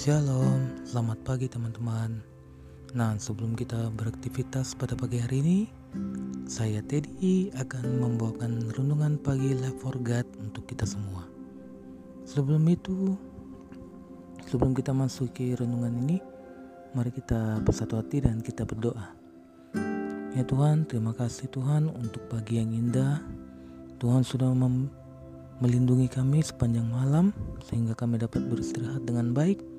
Shalom, selamat pagi teman-teman. Nah, sebelum kita beraktivitas pada pagi hari ini, saya Teddy akan membawakan renungan pagi Life for God untuk kita semua. Sebelum itu, sebelum kita masuki renungan ini, mari kita bersatu hati dan kita berdoa. Ya Tuhan, terima kasih Tuhan untuk pagi yang indah. Tuhan sudah melindungi kami sepanjang malam sehingga kami dapat beristirahat dengan baik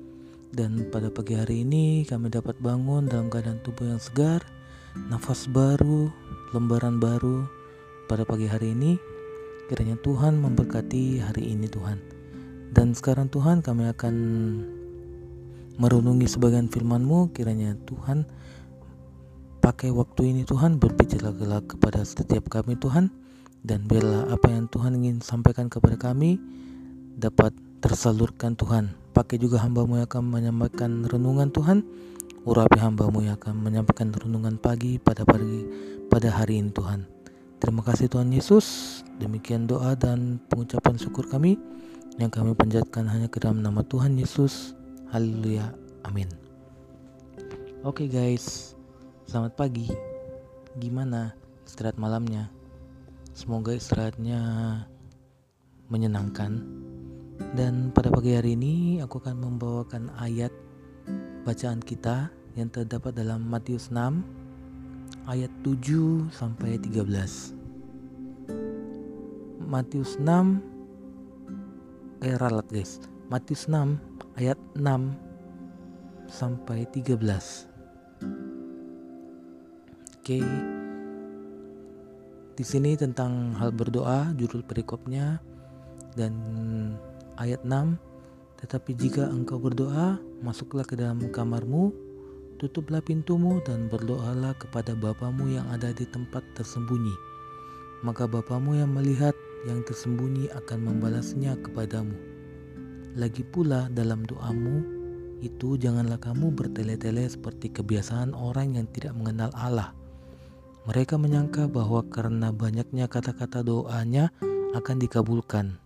dan pada pagi hari ini kami dapat bangun dalam keadaan tubuh yang segar, nafas baru, lembaran baru pada pagi hari ini. Kiranya Tuhan memberkati hari ini Tuhan. Dan sekarang Tuhan kami akan merenungi sebagian firman-Mu kiranya Tuhan pakai waktu ini Tuhan berbicara kepada setiap kami Tuhan dan biarlah apa yang Tuhan ingin sampaikan kepada kami dapat tersalurkan Tuhan. Pakai juga hambamu yang akan menyampaikan renungan Tuhan. Urapi hambamu yang akan menyampaikan renungan pagi pada pagi pada hari ini Tuhan. Terima kasih Tuhan Yesus. Demikian doa dan pengucapan syukur kami yang kami panjatkan hanya ke dalam nama Tuhan Yesus. Haleluya. Amin. Oke okay guys, selamat pagi. Gimana istirahat malamnya? Semoga istirahatnya menyenangkan. Dan pada pagi hari ini aku akan membawakan ayat bacaan kita yang terdapat dalam Matius 6 ayat 7 sampai 13. Matius 6 eh ralat guys. Matius 6 ayat 6 sampai 13. Oke. Okay. Di sini tentang hal berdoa, judul perikopnya dan ayat 6. Tetapi jika engkau berdoa, masuklah ke dalam kamarmu, tutuplah pintumu dan berdoalah kepada Bapamu yang ada di tempat tersembunyi. Maka Bapamu yang melihat yang tersembunyi akan membalasnya kepadamu. Lagi pula dalam doamu itu janganlah kamu bertele-tele seperti kebiasaan orang yang tidak mengenal Allah mereka menyangka bahwa karena banyaknya kata-kata doanya akan dikabulkan.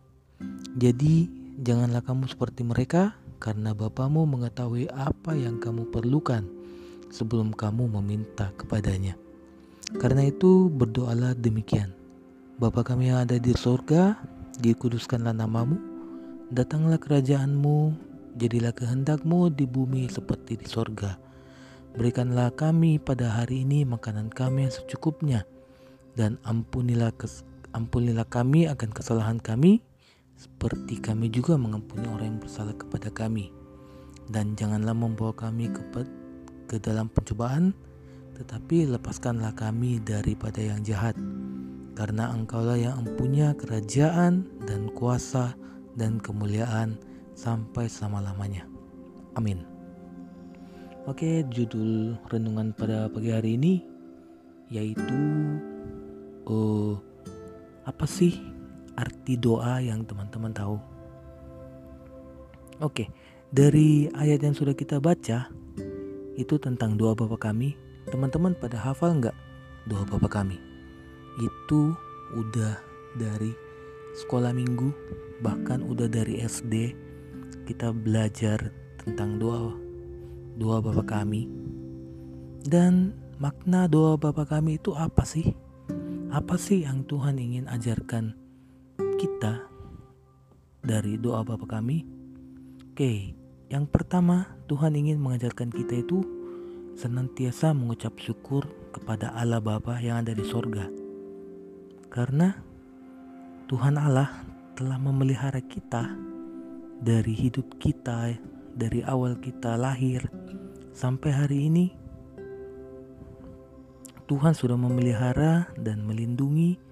Jadi, janganlah kamu seperti mereka, karena Bapamu mengetahui apa yang kamu perlukan sebelum kamu meminta kepadanya. Karena itu, berdoalah demikian. Bapa kami yang ada di sorga, dikuduskanlah namamu, datanglah kerajaanmu, jadilah kehendakmu di bumi seperti di sorga. Berikanlah kami pada hari ini makanan kami yang secukupnya dan ampunilah ampunilah kami akan kesalahan kami seperti kami juga mengampuni orang yang bersalah kepada kami. Dan janganlah membawa kami ke, ke dalam pencobaan, tetapi lepaskanlah kami daripada yang jahat. Karena engkaulah yang empunya kerajaan dan kuasa dan kemuliaan sampai selama-lamanya. Amin. Oke, judul renungan pada pagi hari ini yaitu uh, apa sih arti doa yang teman-teman tahu? Oke, dari ayat yang sudah kita baca itu tentang doa Bapa kami. Teman-teman pada hafal nggak doa Bapa kami? Itu udah dari sekolah minggu, bahkan udah dari SD kita belajar tentang doa doa Bapa kami. Dan makna doa Bapa kami itu apa sih? Apa sih yang Tuhan ingin ajarkan kita dari doa Bapa kami? Oke, yang pertama Tuhan ingin mengajarkan kita itu senantiasa mengucap syukur kepada Allah Bapa yang ada di sorga. Karena Tuhan Allah telah memelihara kita dari hidup kita dari awal kita lahir sampai hari ini Tuhan sudah memelihara dan melindungi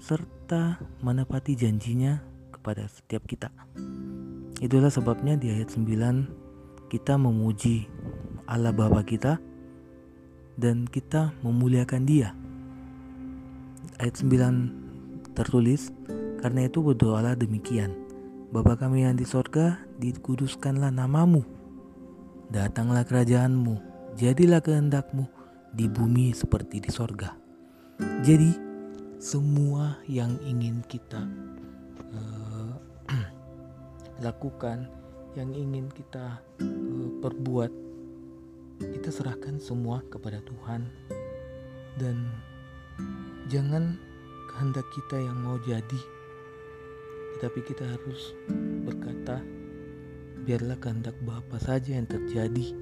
serta menepati janjinya kepada setiap kita. Itulah sebabnya di ayat 9 kita memuji Allah Bapa kita dan kita memuliakan Dia. Ayat 9 tertulis, karena itu berdoalah demikian. Bapa kami yang di sorga, dikuduskanlah namamu. Datanglah kerajaanmu, jadilah kehendakmu di bumi seperti di sorga. Jadi, semua yang ingin kita uh, lakukan, yang ingin kita perbuat kita serahkan semua kepada Tuhan. Dan jangan kehendak kita yang mau jadi tetapi kita harus berkata biarlah kehendak Bapa saja yang terjadi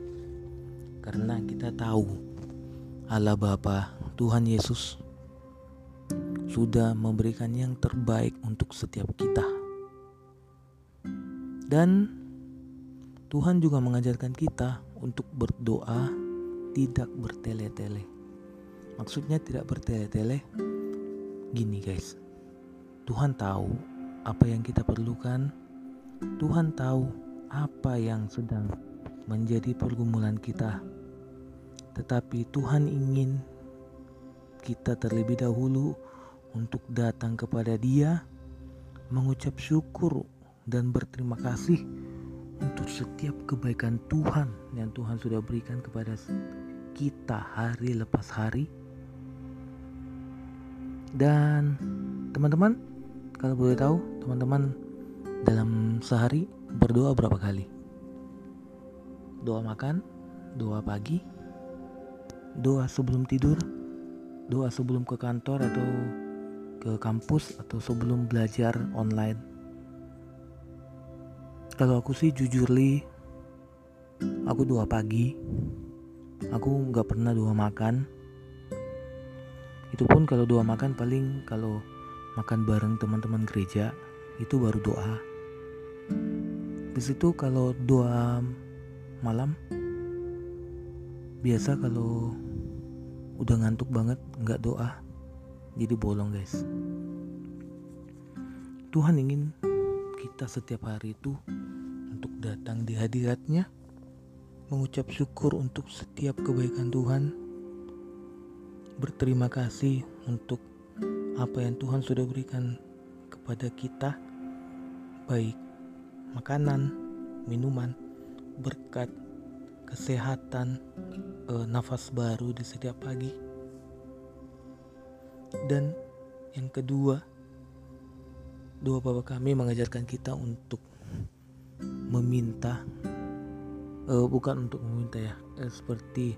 karena kita tahu Allah Bapa Tuhan Yesus sudah memberikan yang terbaik untuk setiap kita dan Tuhan juga mengajarkan kita untuk berdoa tidak bertele-tele. Maksudnya tidak bertele-tele. Gini guys. Tuhan tahu apa yang kita perlukan. Tuhan tahu apa yang sedang menjadi pergumulan kita. Tetapi Tuhan ingin kita terlebih dahulu untuk datang kepada Dia, mengucap syukur dan berterima kasih untuk setiap kebaikan Tuhan yang Tuhan sudah berikan kepada kita hari lepas hari. Dan teman-teman, kalau boleh tahu, teman-teman dalam sehari berdoa berapa kali? Doa makan, doa pagi, doa sebelum tidur, doa sebelum ke kantor atau ke kampus atau sebelum belajar online kalau aku sih jujur li, aku dua pagi. Aku nggak pernah dua makan. Itu pun kalau dua makan paling kalau makan bareng teman-teman gereja itu baru doa. Di situ kalau doa malam biasa kalau udah ngantuk banget nggak doa jadi bolong guys Tuhan ingin kita setiap hari itu untuk datang di hadiratnya, mengucap syukur untuk setiap kebaikan Tuhan, berterima kasih untuk apa yang Tuhan sudah berikan kepada kita, baik makanan, minuman, berkat, kesehatan, eh, nafas baru di setiap pagi. Dan yang kedua, Dua bapak kami mengajarkan kita untuk meminta, uh, bukan untuk meminta ya, uh, seperti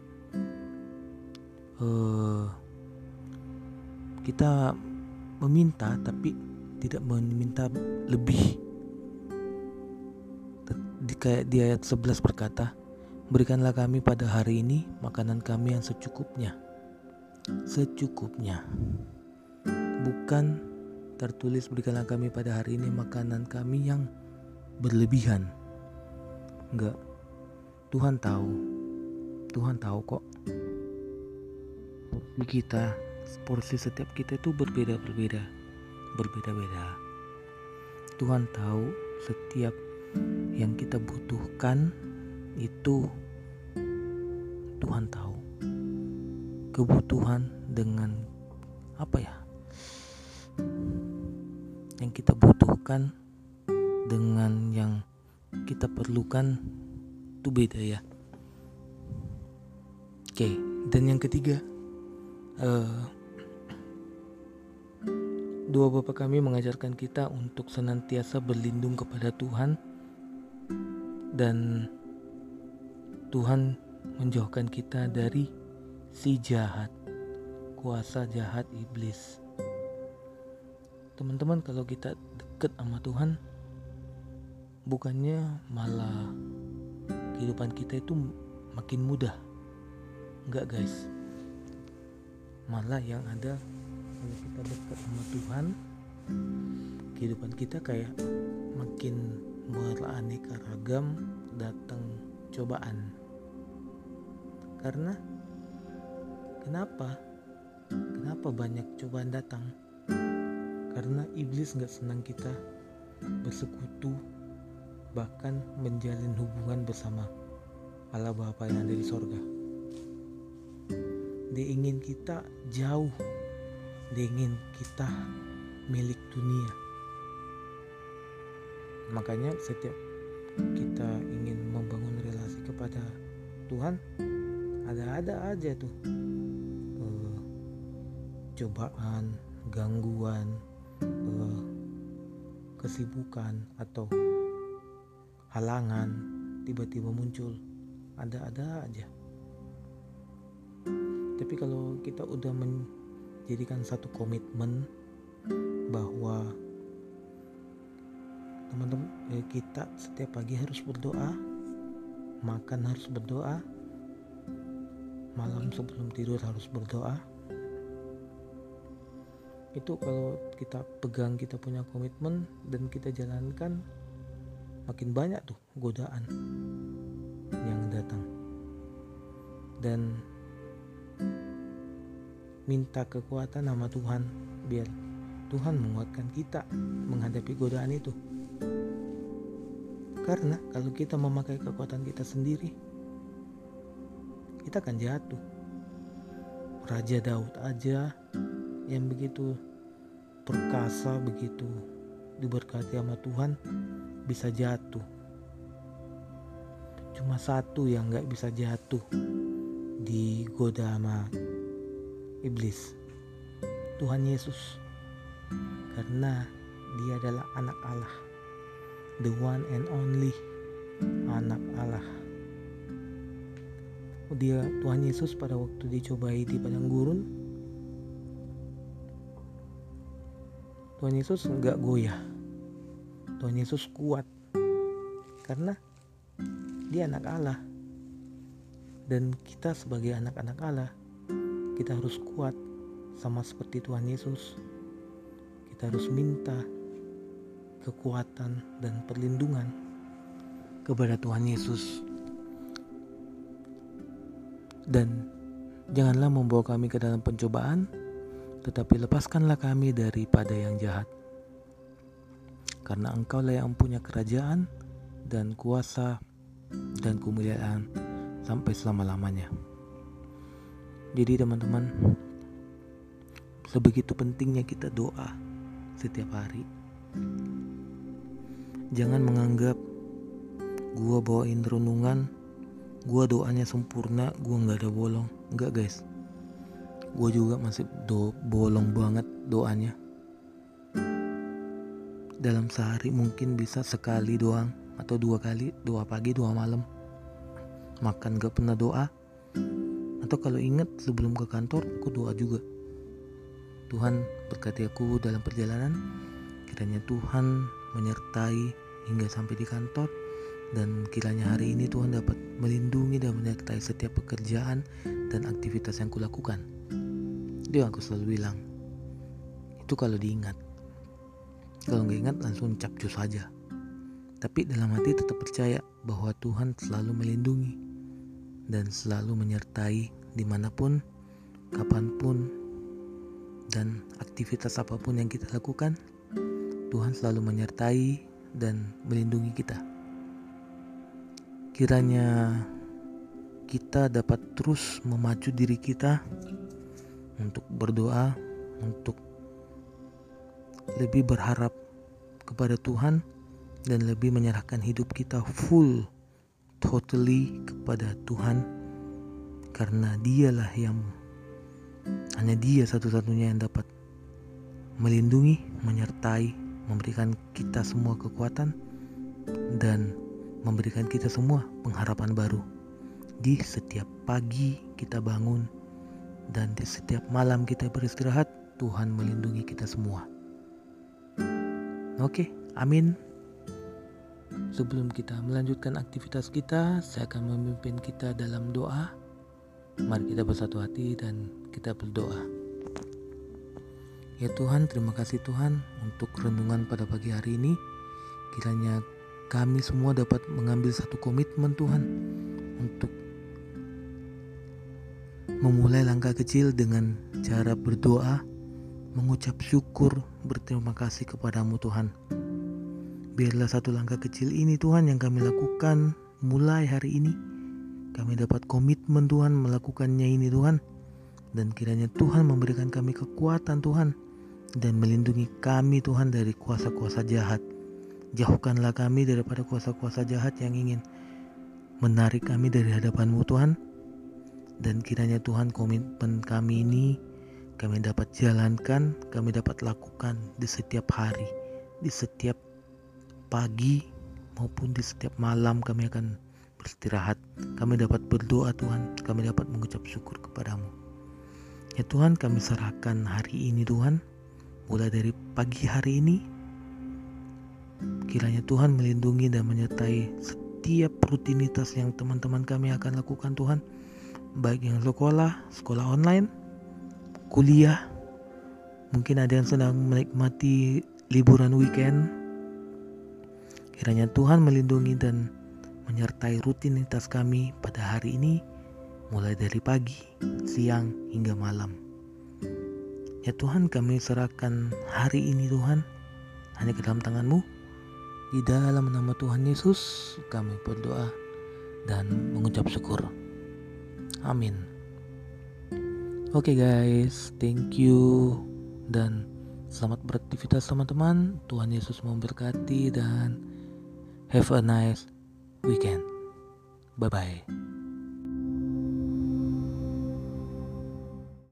uh, kita meminta tapi tidak meminta lebih. Di, kayak di ayat 11 berkata, Berikanlah kami pada hari ini makanan kami yang secukupnya. Secukupnya. Bukan tertulis berikanlah kami pada hari ini makanan kami yang berlebihan. Enggak. Tuhan tahu. Tuhan tahu kok. Porsi kita, porsi setiap kita itu berbeda-berbeda. Berbeda-beda. Tuhan tahu setiap yang kita butuhkan itu Tuhan tahu. Kebutuhan dengan apa ya? yang kita butuhkan dengan yang kita perlukan itu beda ya oke dan yang ketiga uh, dua bapak kami mengajarkan kita untuk senantiasa berlindung kepada Tuhan dan Tuhan menjauhkan kita dari si jahat kuasa jahat iblis. Teman-teman kalau kita deket sama Tuhan bukannya malah kehidupan kita itu makin mudah. Enggak guys. Malah yang ada kalau kita dekat sama Tuhan kehidupan kita kayak makin beraneka ragam datang cobaan. Karena kenapa kenapa banyak cobaan datang karena iblis nggak senang kita bersekutu bahkan menjalin hubungan bersama Allah Bapa yang ada di sorga. Dia ingin kita jauh, dia ingin kita milik dunia. Makanya setiap kita ingin membangun relasi kepada Tuhan, ada-ada aja tuh uh, cobaan, gangguan, uh, kesibukan atau halangan tiba-tiba muncul. Ada-ada aja. Tapi kalau kita udah menjadikan satu komitmen bahwa teman-teman eh, kita setiap pagi harus berdoa makan harus berdoa malam sebelum tidur harus berdoa itu kalau kita pegang kita punya komitmen dan kita jalankan makin banyak tuh godaan yang datang. Dan minta kekuatan nama Tuhan biar Tuhan menguatkan kita menghadapi godaan itu. Karena kalau kita memakai kekuatan kita sendiri kita akan jatuh. Raja Daud aja yang begitu perkasa begitu diberkati sama Tuhan bisa jatuh. Cuma satu yang nggak bisa jatuh digoda sama iblis. Tuhan Yesus. Karena dia adalah anak Allah. The one and only anak Allah. Dia Tuhan Yesus pada waktu dicobai di padang gurun Tuhan Yesus nggak goyah. Tuhan Yesus kuat. Karena dia anak Allah. Dan kita sebagai anak-anak Allah kita harus kuat sama seperti Tuhan Yesus. Kita harus minta kekuatan dan perlindungan kepada Tuhan Yesus. Dan janganlah membawa kami ke dalam pencobaan tetapi lepaskanlah kami daripada yang jahat. Karena engkaulah yang punya kerajaan dan kuasa dan kemuliaan sampai selama-lamanya. Jadi teman-teman, sebegitu pentingnya kita doa setiap hari. Jangan menganggap gua bawain renungan, gua doanya sempurna, gua nggak ada bolong. Enggak guys gue juga masih do bolong banget doanya. Dalam sehari mungkin bisa sekali doang atau dua kali doa pagi doa malam. Makan gak pernah doa. Atau kalau inget sebelum ke kantor aku doa juga. Tuhan berkati aku dalam perjalanan. Kiranya Tuhan menyertai hingga sampai di kantor. Dan kiranya hari ini Tuhan dapat melindungi dan menyertai setiap pekerjaan dan aktivitas yang kulakukan. Yang aku selalu bilang. Itu kalau diingat. Kalau nggak ingat langsung capcus saja. Tapi dalam hati tetap percaya bahwa Tuhan selalu melindungi dan selalu menyertai di mana pun, kapan pun, dan aktivitas apa pun yang kita lakukan. Tuhan selalu menyertai dan melindungi kita. Kiranya kita dapat terus memacu diri kita untuk berdoa, untuk lebih berharap kepada Tuhan dan lebih menyerahkan hidup kita full totally kepada Tuhan karena dialah yang hanya dia satu-satunya yang dapat melindungi, menyertai, memberikan kita semua kekuatan dan memberikan kita semua pengharapan baru. Di setiap pagi kita bangun dan di setiap malam kita beristirahat, Tuhan melindungi kita semua. Oke, amin. Sebelum kita melanjutkan aktivitas kita, saya akan memimpin kita dalam doa. Mari kita bersatu hati dan kita berdoa. Ya Tuhan, terima kasih Tuhan untuk renungan pada pagi hari ini. Kiranya kami semua dapat mengambil satu komitmen Tuhan untuk memulai langkah kecil dengan cara berdoa, mengucap syukur, berterima kasih kepadamu Tuhan. Biarlah satu langkah kecil ini Tuhan yang kami lakukan mulai hari ini. Kami dapat komitmen Tuhan melakukannya ini Tuhan. Dan kiranya Tuhan memberikan kami kekuatan Tuhan dan melindungi kami Tuhan dari kuasa-kuasa jahat. Jauhkanlah kami daripada kuasa-kuasa jahat yang ingin menarik kami dari hadapanmu Tuhan dan kiranya Tuhan komitmen kami ini kami dapat jalankan, kami dapat lakukan di setiap hari, di setiap pagi maupun di setiap malam kami akan beristirahat, kami dapat berdoa Tuhan, kami dapat mengucap syukur kepadamu. Ya Tuhan, kami serahkan hari ini Tuhan, mulai dari pagi hari ini, kiranya Tuhan melindungi dan menyertai setiap rutinitas yang teman-teman kami akan lakukan Tuhan, baik yang sekolah, sekolah online, kuliah, mungkin ada yang sedang menikmati liburan weekend, Kiranya Tuhan melindungi dan menyertai rutinitas kami pada hari ini mulai dari pagi, siang, hingga malam. Ya Tuhan kami serahkan hari ini Tuhan hanya ke dalam tanganmu. Di dalam nama Tuhan Yesus kami berdoa dan mengucap syukur. Amin. Oke okay guys, thank you dan selamat beraktivitas teman-teman. Tuhan Yesus memberkati dan Have a nice weekend. Bye bye.